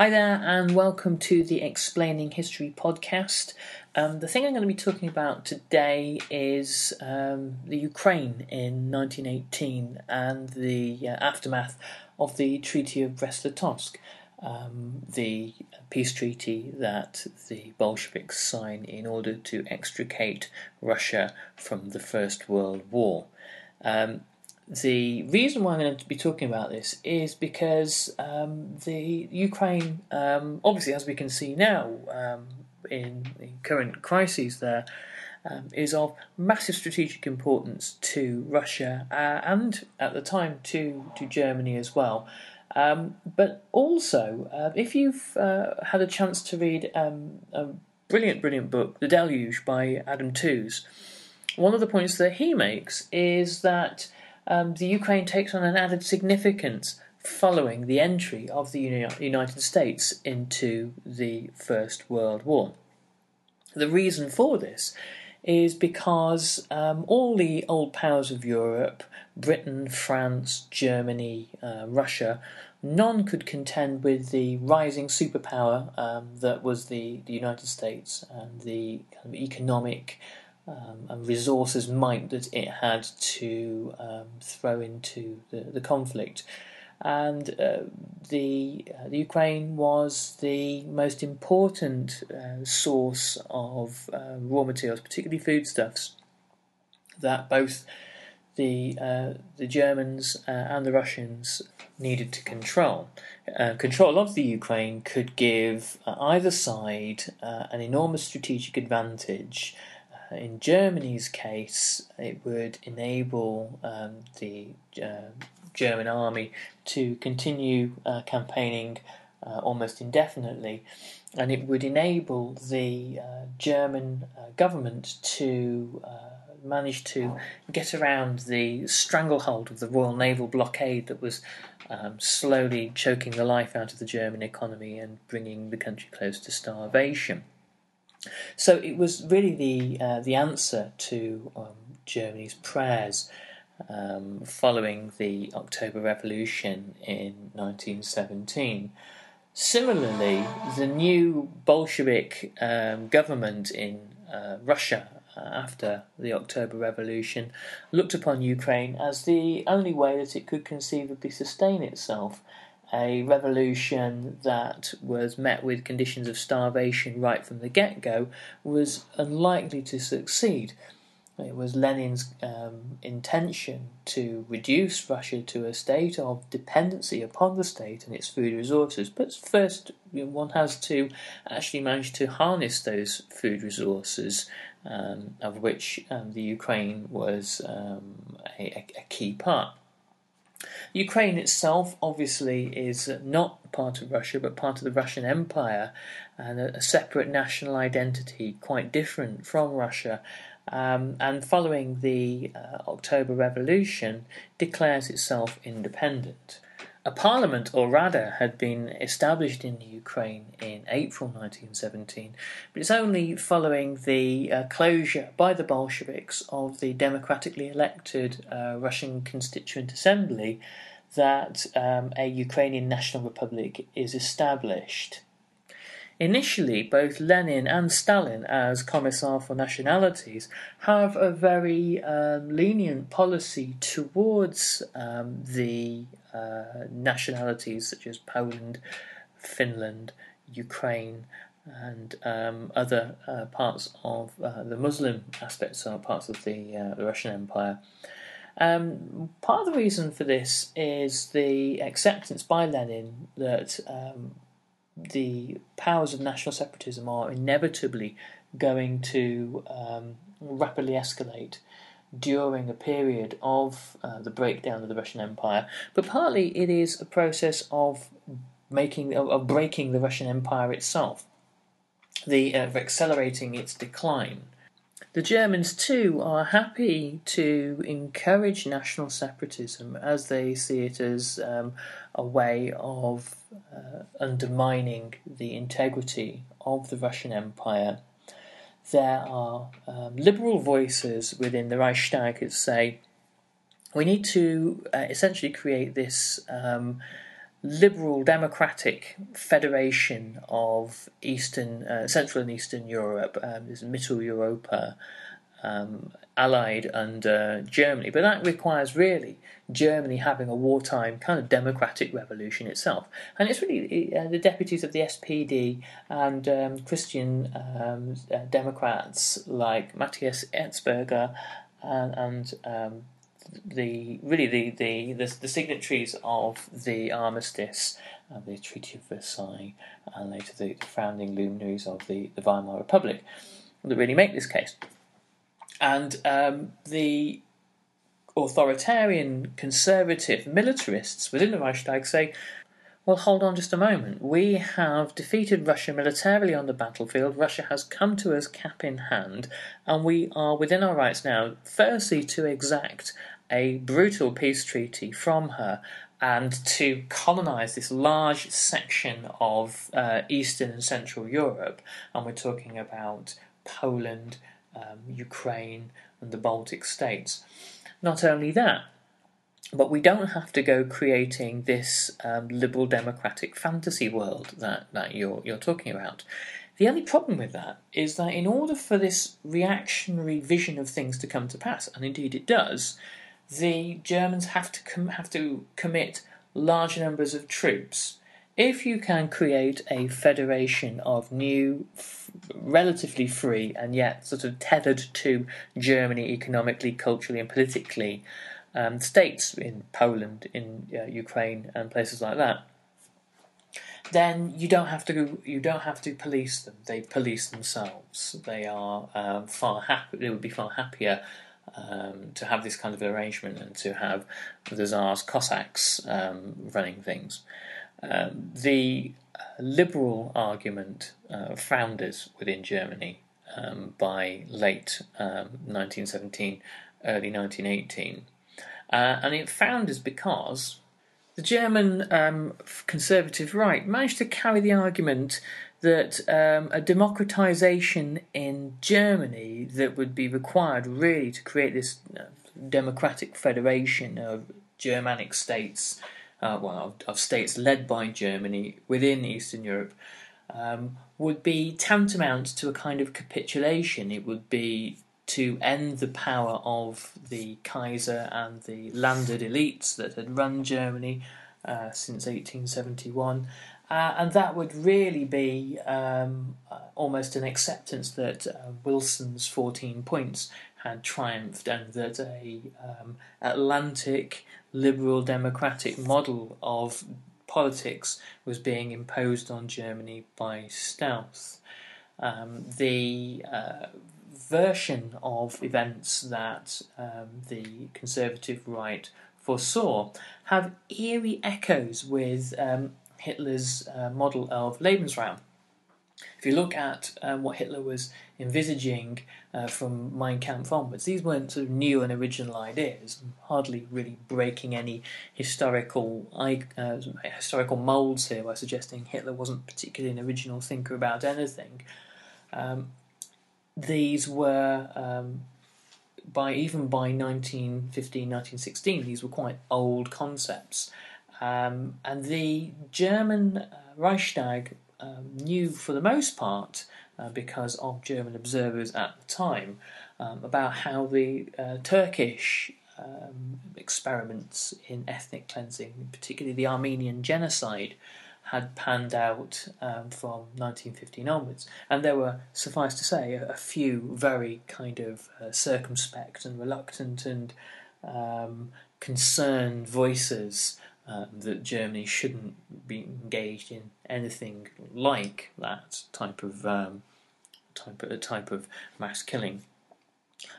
Hi there, and welcome to the Explaining History podcast. Um, the thing I'm going to be talking about today is um, the Ukraine in 1918 and the uh, aftermath of the Treaty of Brest-Litovsk, um, the peace treaty that the Bolsheviks signed in order to extricate Russia from the First World War. Um, the reason why I'm going to be talking about this is because um, the Ukraine, um, obviously, as we can see now um, in the current crises there, um, is of massive strategic importance to Russia uh, and at the time to to Germany as well. Um, but also, uh, if you've uh, had a chance to read um, a brilliant, brilliant book, The Deluge by Adam Tooze, one of the points that he makes is that um, the Ukraine takes on an added significance following the entry of the United States into the First World War. The reason for this is because um, all the old powers of Europe, Britain, France, Germany, uh, Russia, none could contend with the rising superpower um, that was the, the United States and the kind of economic um, and resources might that it had to um, throw into the, the conflict. And uh, the, uh, the Ukraine was the most important uh, source of uh, raw materials, particularly foodstuffs, that both the uh, the Germans uh, and the Russians needed to control. control of the Ukraine could give either side an enormous strategic advantage in Germany's case, it would enable um, the uh, German army to continue uh, campaigning uh, almost indefinitely, and it would enable the uh, German uh, government to uh, manage to get around the stranglehold of the Royal Naval blockade that was um, slowly choking the life out of the German economy and bringing the country close to starvation. So it was really the uh, the answer to um, Germany's prayers um, following the October Revolution in 1917. Similarly, the new Bolshevik um, government in uh, Russia uh, after the October Revolution looked upon Ukraine as the only way that it could conceivably sustain itself a revolution that was met with conditions of starvation right from the get go was unlikely to succeed. It was Lenin's um, intention to reduce Russia to a state of dependency upon the state and its food resources. But first, one has to actually manage to harness those food resources, um, of which um, the Ukraine was um, a, a key part. Ukraine itself obviously is not part of Russia but part of the Russian Empire and a, a separate national identity, quite different from Russia. Um, and following the uh, October Revolution, declares itself independent. A parliament, or Rada, had been established in Ukraine in April 1917, but it's only following the uh, closure by the Bolsheviks of the democratically elected uh, Russian Constituent Assembly that um, a Ukrainian National Republic is established. Initially, both Lenin and Stalin, as Commissar for Nationalities, have a very um, lenient policy towards um, the uh, nationalities such as Poland, Finland, Ukraine, and um, other uh, parts of uh, the Muslim aspects or parts of the, uh, the Russian Empire. Um, part of the reason for this is the acceptance by Lenin that um, the powers of national separatism are inevitably going to um, rapidly escalate during a period of uh, the breakdown of the Russian Empire, but partly it is a process of making of breaking the Russian Empire itself, the uh, of accelerating its decline. The Germans too are happy to encourage national separatism as they see it as um, a way of uh, undermining the integrity of the Russian Empire. There are um, liberal voices within the Reichstag that say we need to uh, essentially create this um, liberal democratic federation of Eastern, uh, Central and Eastern Europe, um, this Mitteleuropa, um, allied under Germany. But that requires really Germany having a wartime kind of democratic revolution itself. And it's really uh, the deputies of the SPD and um, Christian um, uh, Democrats like Matthias Erzberger and, and um, the really the, the, the, the, signatories of the armistice, uh, the Treaty of Versailles, and later the, the founding luminaries of the, the Weimar Republic that really make this case. And um, the authoritarian, conservative militarists within the Reichstag say, well, hold on just a moment. We have defeated Russia militarily on the battlefield. Russia has come to us cap in hand, and we are within our rights now, firstly, to exact a brutal peace treaty from her and to colonize this large section of uh, Eastern and Central Europe. And we're talking about Poland, um, Ukraine, and the Baltic states. Not only that, but we don't have to go creating this um, liberal democratic fantasy world that, that you're, you're talking about. The only problem with that is that in order for this reactionary vision of things to come to pass, and indeed it does, the Germans have to com- have to commit large numbers of troops. If you can create a federation of new, f- relatively free and yet sort of tethered to Germany economically, culturally, and politically, um, states in Poland, in uh, Ukraine, and places like that, then you don't have to you don't have to police them. They police themselves. They are um, far happy. They would be far happier um, to have this kind of arrangement and to have the Tsar's Cossacks um, running things. Um, the liberal argument uh, founders within Germany um, by late 1917, um, early 1918. Uh, and it founders because the German um, conservative right managed to carry the argument that um, a democratization in Germany that would be required really to create this uh, democratic federation of Germanic states, uh, well, of, of, states led by Germany within Eastern Europe, um, would be tantamount to a kind of capitulation. It would be to end the power of the Kaiser and the landed elites that had run Germany uh, since 1871 uh, and that would really be um, uh, almost an acceptance that uh, Wilson's 14 points had triumphed and that a um, Atlantic liberal democratic model of politics was being imposed on Germany by stealth. Um, the uh, version of events that um, the conservative right foresaw have eerie echoes with um, Hitler's uh, model of Lebensraum. If you look at um, what Hitler was envisaging uh, from Mein Kampf onwards, these weren't sort of new and original ideas, hardly really breaking any historical uh, historical molds here by suggesting Hitler wasn't particularly an original thinker about anything. Um, these were um, by even by 1915, 1916, these were quite old concepts. Um, and the German uh, Reichstag um, knew, for the most part, uh, because of German observers at the time, um, about how the uh, Turkish um, experiments in ethnic cleansing, particularly the Armenian genocide, had panned out um, from 1915 onwards. And there were, suffice to say, a, a few very kind of uh, circumspect and reluctant and um, concerned voices uh, that Germany shouldn't be engaged in anything like that type of um, type of type of mass killing.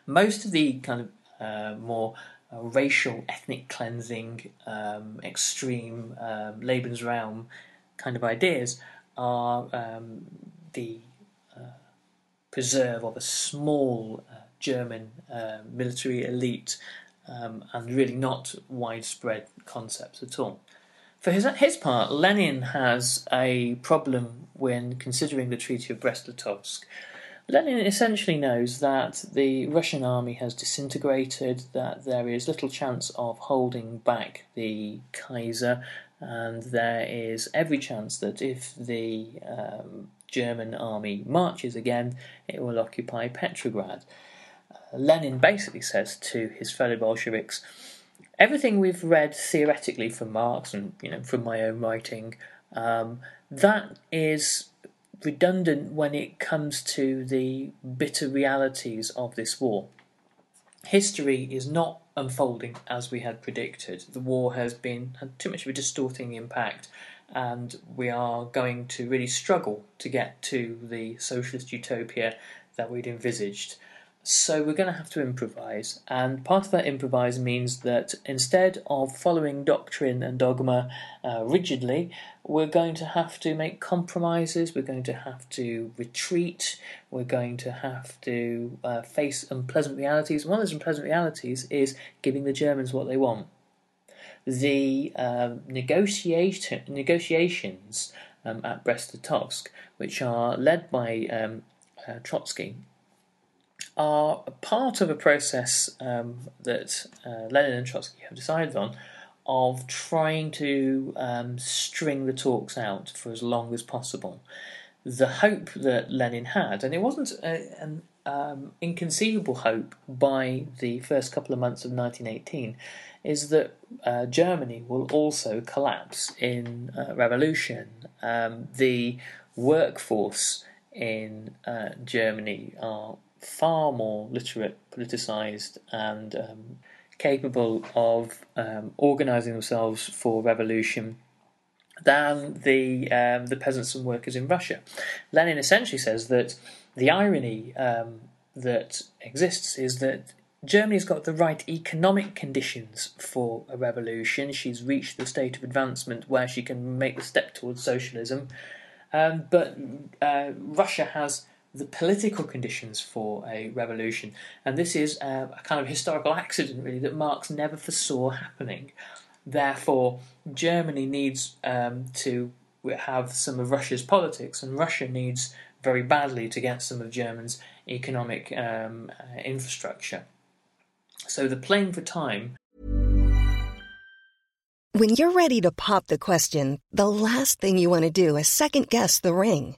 Most of the kind of uh, more uh, racial, ethnic cleansing, um, extreme um, Lebensraum kind of ideas are um, the uh, preserve of a small uh, German uh, military elite um, and really not widespread concepts at all. For his, his part, Lenin has a problem when considering the Treaty of Brest-Litovsk. Lenin essentially knows that the Russian army has disintegrated, that there is little chance of holding back the Kaiser, and there is every chance that if the um, German army marches again, it will occupy Petrograd. Lenin basically says to his fellow Bolsheviks, everything we've read theoretically from Marx and you know from my own writing, um, that is redundant when it comes to the bitter realities of this war. History is not unfolding as we had predicted. The war has been had too much of a distorting impact, and we are going to really struggle to get to the socialist utopia that we'd envisaged. So we're going to have to improvise, and part of that improvise means that instead of following doctrine and dogma uh, rigidly, we're going to have to make compromises. We're going to have to retreat. We're going to have to uh, face unpleasant realities. One of those unpleasant realities is giving the Germans what they want. The negotiation negotiations um, at Brest-Litovsk, which are led by um, uh, Trotsky are part of a process um, that uh, Lenin and Trotsky have decided on of trying to um, string the talks out for as long as possible. The hope that Lenin had, and it wasn't a, an um, inconceivable hope by the first couple of months of 1918, is that uh, Germany will also collapse in uh, revolution. Um, the workforce in uh, Germany are far more literate, politicised, and um, capable of um, organising themselves for revolution than the um, the peasants and workers in Russia. Lenin essentially says that the irony um, that exists is that Germany's got the right economic conditions for a revolution. She's reached the state of advancement where she can make the step towards socialism, um, but uh, Russia has the political conditions for a revolution. And this is a, a, kind of historical accident, really, that Marx never foresaw happening. Therefore, Germany needs um, to have some of Russia's politics, and Russia needs very badly to get some of Germany's economic um, uh, infrastructure. So the playing for time. When you're ready to pop the question, the last thing you want to do is second guess the ring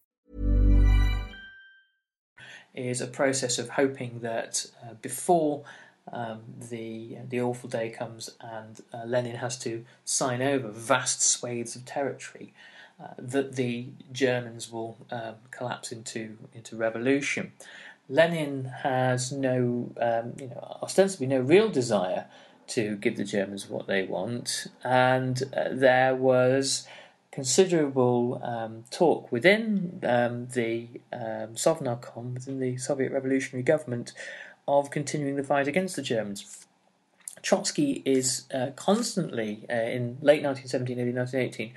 Is a process of hoping that uh, before um, the the awful day comes and uh, Lenin has to sign over vast swathes of territory, uh, that the Germans will um, collapse into into revolution. Lenin has no, um, you know, ostensibly no real desire to give the Germans what they want, and uh, there was considerable um, talk within um, the um, Sovnarkom, within the Soviet Revolutionary Government, of continuing the fight against the Germans. Trotsky is uh, constantly, uh, in late 1917, early 1918,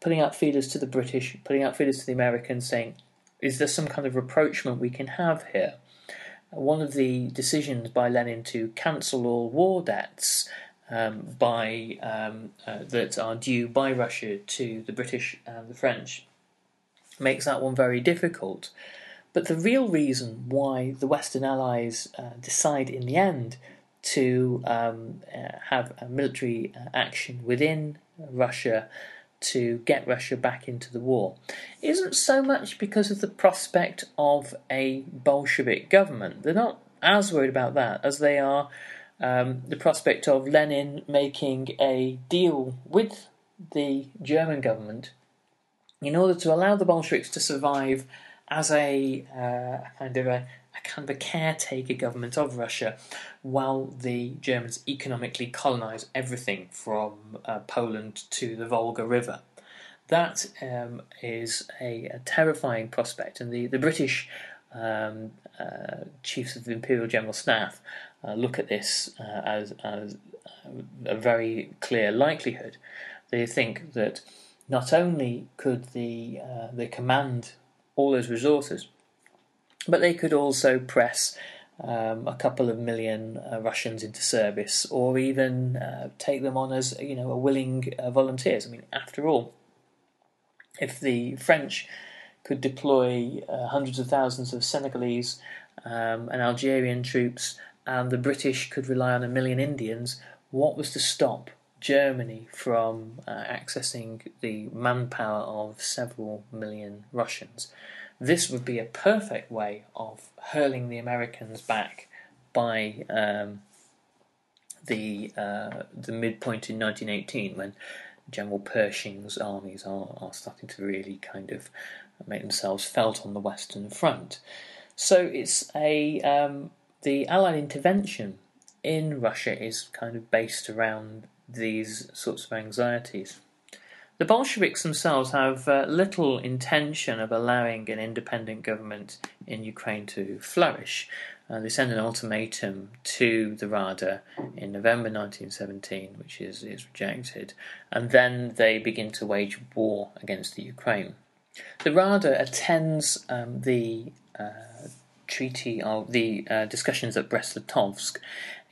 putting out feelers to the British, putting out feelers to the Americans, saying, is there some kind of rapprochement we can have here? One of the decisions by Lenin to cancel all war debts um, by um, uh, that are due by Russia to the British and the French makes that one very difficult. But the real reason why the Western Allies uh, decide in the end to um, uh, have a military uh, action within Russia to get Russia back into the war isn't so much because of the prospect of a Bolshevik government. They're not as worried about that as they are um, the prospect of Lenin making a deal with the German government in order to allow the Bolsheviks to survive as a uh, kind of a, a, kind of a caretaker government of Russia, while the Germans economically colonize everything from uh, Poland to the Volga River. That um, is a, a, terrifying prospect, and the the British um, uh, chiefs of the Imperial General Staff uh, look at this uh, as, as a very clear likelihood. They think that not only could the uh, they command all those resources, but they could also press um, a couple of million uh, Russians into service, or even uh, take them on as you know a willing uh, volunteers. I mean, after all, if the French could deploy uh, hundreds of thousands of Senegalese um, and Algerian troops, and the British could rely on a million Indians, what was to stop Germany from uh, accessing the manpower of several million Russians. This would be a perfect way of hurling the Americans back by um, the uh, the midpoint in 1918 when General Pershing's armies are, are starting to really kind of make themselves felt on the Western Front. So it's a um, the Allied intervention in Russia is kind of based around these sorts of anxieties. The Bolsheviks themselves have uh, little intention of allowing an independent government in Ukraine to flourish. Uh, they send an ultimatum to the Rada in November 1917, which is, is rejected, and then they begin to wage war against the Ukraine. The Rada attends um, the uh, treaty of the uh, discussions at Brest-Litovsk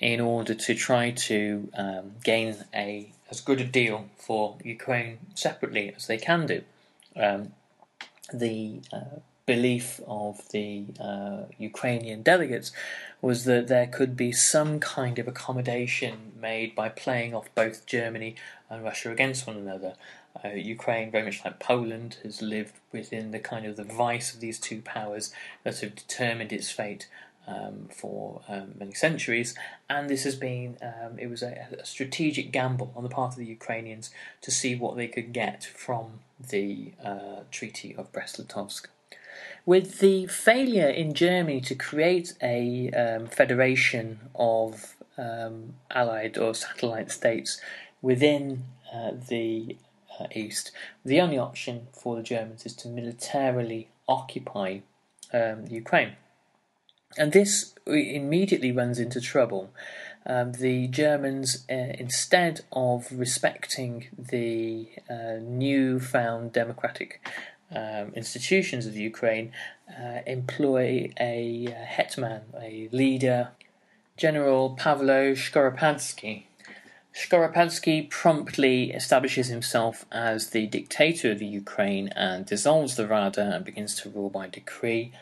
in order to try to um, gain a as good a deal for Ukraine separately as they can do. Um, the uh, belief of the uh, Ukrainian delegates was that there could be some kind of accommodation made by playing off both Germany and Russia against one another. Uh, Ukraine, very much like Poland, has lived within the kind of the vice of these two powers that have determined its fate um, for um, many centuries, and this has been um, it was a, a, strategic gamble on the part of the Ukrainians to see what they could get from the uh, Treaty of Brest-Litovsk. With the failure in Germany to create a um, federation of um, allied or satellite states within uh, the east, the only option for the Germans is to militarily occupy um, Ukraine. and this immediately runs into trouble. Um, the Germans, uh, instead of respecting the uh, new-found democratic um, institutions of Ukraine, uh, employ a uh, hetman, a leader, General Pavlo Skoropadsky. Skoropadsky promptly establishes himself as the dictator of the Ukraine and dissolves the Rada and begins to rule by decree.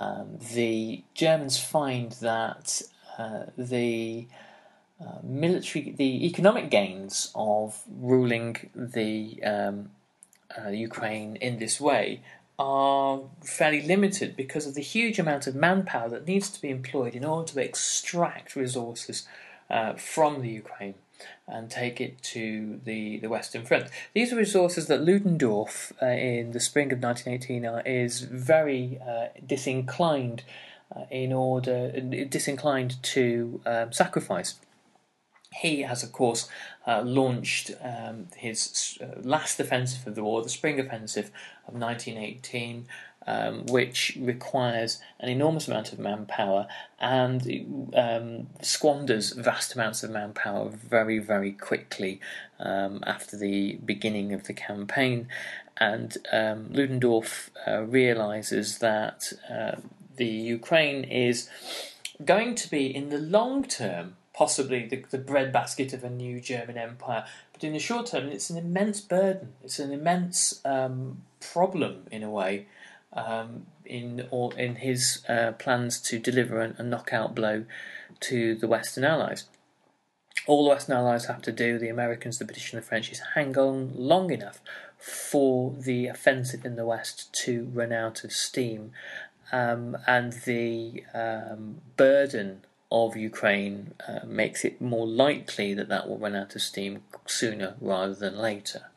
Um, the Germans find that uh, the uh, military, the economic gains of ruling the um, uh, Ukraine in this way are fairly limited because of the huge amount of manpower that needs to be employed in order to extract resources uh, from the Ukraine and take it to the, the Western Front. These are resources that Ludendorff uh, in the spring of 1918 uh, is very uh, disinclined uh, in order disinclined to um, sacrifice. He has, of course, uh, launched um, his uh, last offensive of the war, the Spring Offensive of 1918, um, which requires an enormous amount of manpower and um, squanders vast amounts of manpower very, very quickly um, after the beginning of the campaign. And um, Ludendorff uh, realizes that uh, the Ukraine is going to be, in the long term, possibly the, the breadbasket of a new German empire. But in the short term, it's an immense burden. It's an immense um, problem in a way. Um, in in his uh, plans to deliver a, a knockout blow to the Western Allies. All the Western Allies have to do, the Americans, the British, and the French, is hang on long enough for the offensive in the West to run out of steam. Um, and the um, burden of Ukraine uh, makes it more likely that that will run out of steam sooner rather than later.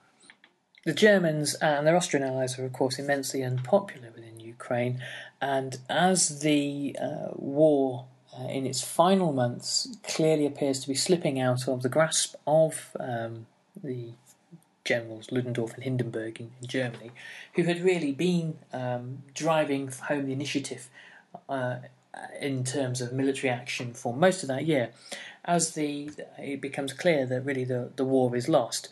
The Germans and their Austrian allies are, of course, immensely unpopular within Ukraine, and as the uh, war uh, in its final months clearly appears to be slipping out of the grasp of um, the generals Ludendorff and Hindenburg in, in, Germany, who had really been um, driving home the initiative uh, in terms of military action for most of that year, as the it becomes clear that really the, the war is lost.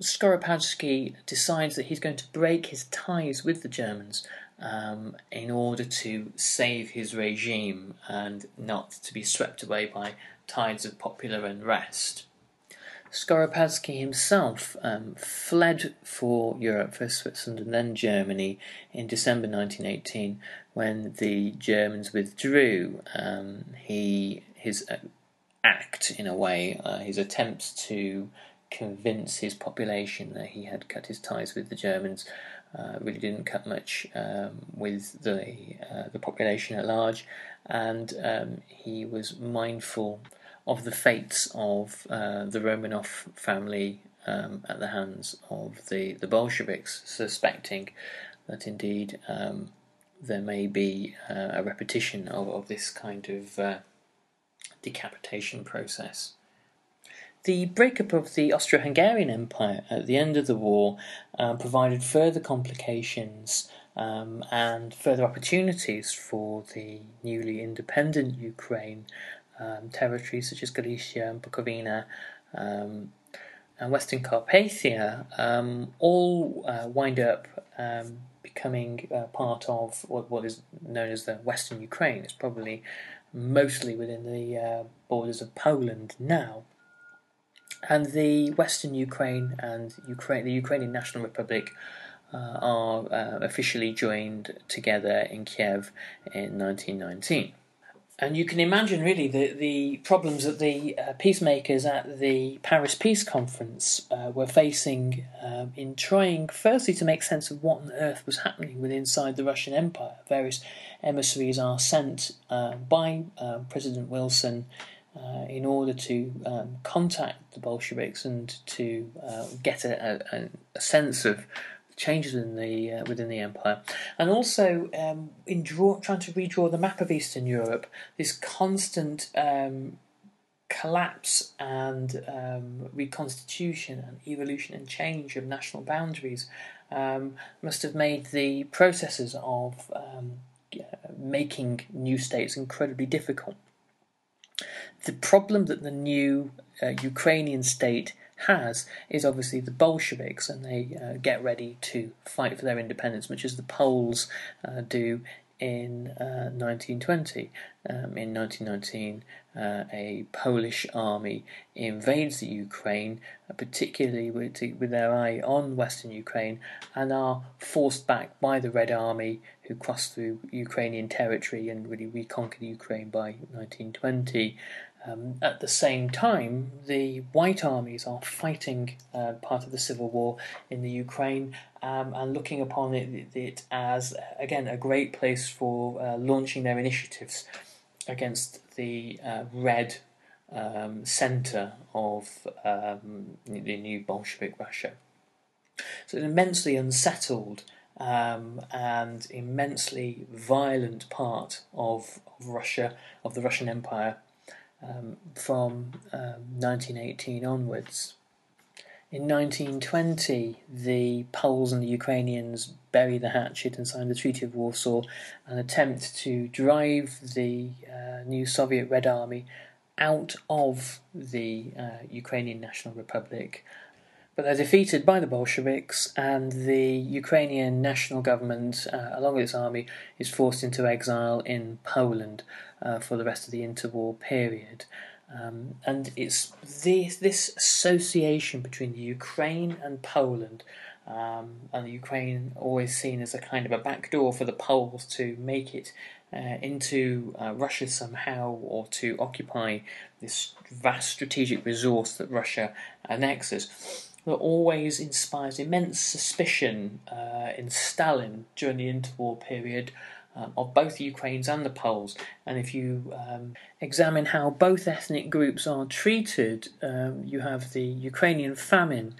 Skoropadsky decides that he's going to break his ties with the Germans um, in order to save his regime and not to be swept away by tides of popular unrest. Skoropadsky himself um, fled for Europe, for Switzerland and then Germany in December 1918 when the Germans withdrew. Um, he his uh, act, in a way, uh, his attempts to convince his population that he had cut his ties with the Germans uh, really didn't cut much um, with the uh, the population at large, and um, he was mindful of the fates of uh, the Romanov family um, at the hands of the, the Bolsheviks, suspecting that indeed um, there may be uh, a repetition of, of this kind of uh, decapitation process. The breakup of the Austro Hungarian Empire at the end of the war uh, provided further complications um, and further opportunities for the newly independent Ukraine um, territories such as Galicia and Bukovina um, and Western Carpathia um, all uh, wind up um, becoming uh, part of what, what is known as the Western Ukraine. It's probably mostly within the uh, borders of Poland now. And the Western Ukraine and Ukraine, the Ukrainian National Republic uh, are uh, officially joined together in Kiev in 1919. And you can imagine, really, the, the problems that the uh, peacemakers at the Paris Peace Conference uh, were facing um, in trying, firstly, to make sense of what on earth was happening within inside the Russian Empire. Various emissaries are sent uh, by um, President Wilson uh, in order to um, contact the Bolsheviks and to uh, get a, a, a sense of changes within the uh, within the empire, and also um, in draw, trying to redraw the map of Eastern Europe, this constant um, collapse and um, reconstitution and evolution and change of national boundaries um, must have made the processes of um, uh, making new states incredibly difficult. The problem that the new uh, Ukrainian state has is obviously the Bolsheviks, and they uh, get ready to fight for their independence, much as the Poles uh, do in 1920. Uh, um, in 1919, uh, a Polish army invades the Ukraine, uh, particularly with, with their eye on western Ukraine, and are forced back by the Red Army, who crossed through Ukrainian territory and really reconquered Ukraine by 1920. Um, at the same time, the White armies are fighting uh, part of the civil war in the Ukraine um, and looking upon it, it, as, again, a great place for uh, launching their initiatives against the uh, Red um, centre of um, the new Bolshevik Russia. So, an immensely unsettled um, and immensely violent part of, of Russia, of the Russian Empire um, from um, 1918 onwards. In 1920, the Poles and the Ukrainians bury the hatchet and sign the Treaty of Warsaw and attempt to drive the uh, new Soviet Red Army out of the uh, Ukrainian National Republic. But they're defeated by the Bolsheviks, and the Ukrainian national government, uh, along with its army, is forced into exile in Poland uh, for the rest of the interwar period. Um, and it's this, this association between the Ukraine and Poland, um, and the Ukraine always seen as a kind of a backdoor for the Poles to make it uh, into uh, Russia somehow or to occupy this vast strategic resource that Russia annexes that always inspires immense suspicion uh, in Stalin during the interwar period um, of both the Ukrainians and the Poles. And if you um, examine how both ethnic groups are treated, um, you have the Ukrainian famine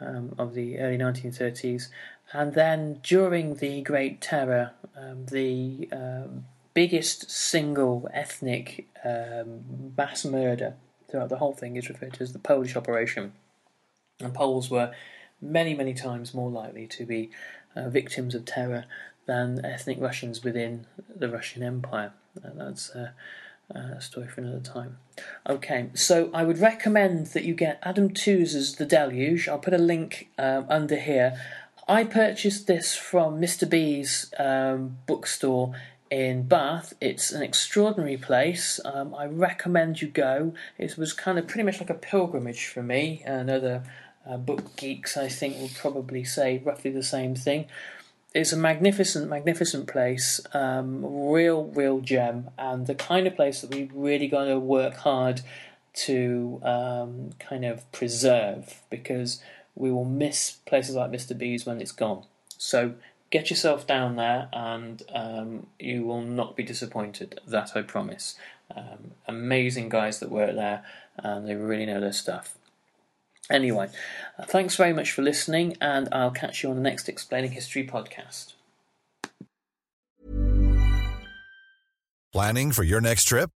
um, of the early 1930s, and then during the Great Terror, um, the um, biggest single ethnic mass murder throughout the whole thing is referred to as the Polish Operation. And Poles were many, many times more likely to be uh, victims of terror than ethnic Russians within the Russian Empire. Uh, that's uh, a story for another time. Okay, so I would recommend that you get Adam Tooze's The Deluge. I'll put a link um, under here. I purchased this from Mr. B's um, bookstore in Bath. It's an extraordinary place. Um, I recommend you go. It was kind of pretty much like a pilgrimage for me. Another uh, book geeks, I think, will probably say roughly the same thing it's a magnificent, magnificent place. Um, real, real gem, and the kind of place that we've really got to work hard to um, kind of preserve because we will miss places like Mr. B's when it's gone. So get yourself down there, and um, you will not be disappointed. That I promise. Um, amazing guys that work there, and they really know their stuff. Anyway, uh, thanks very much for listening, and I'll catch you on the next Explaining History podcast. Planning for your next trip?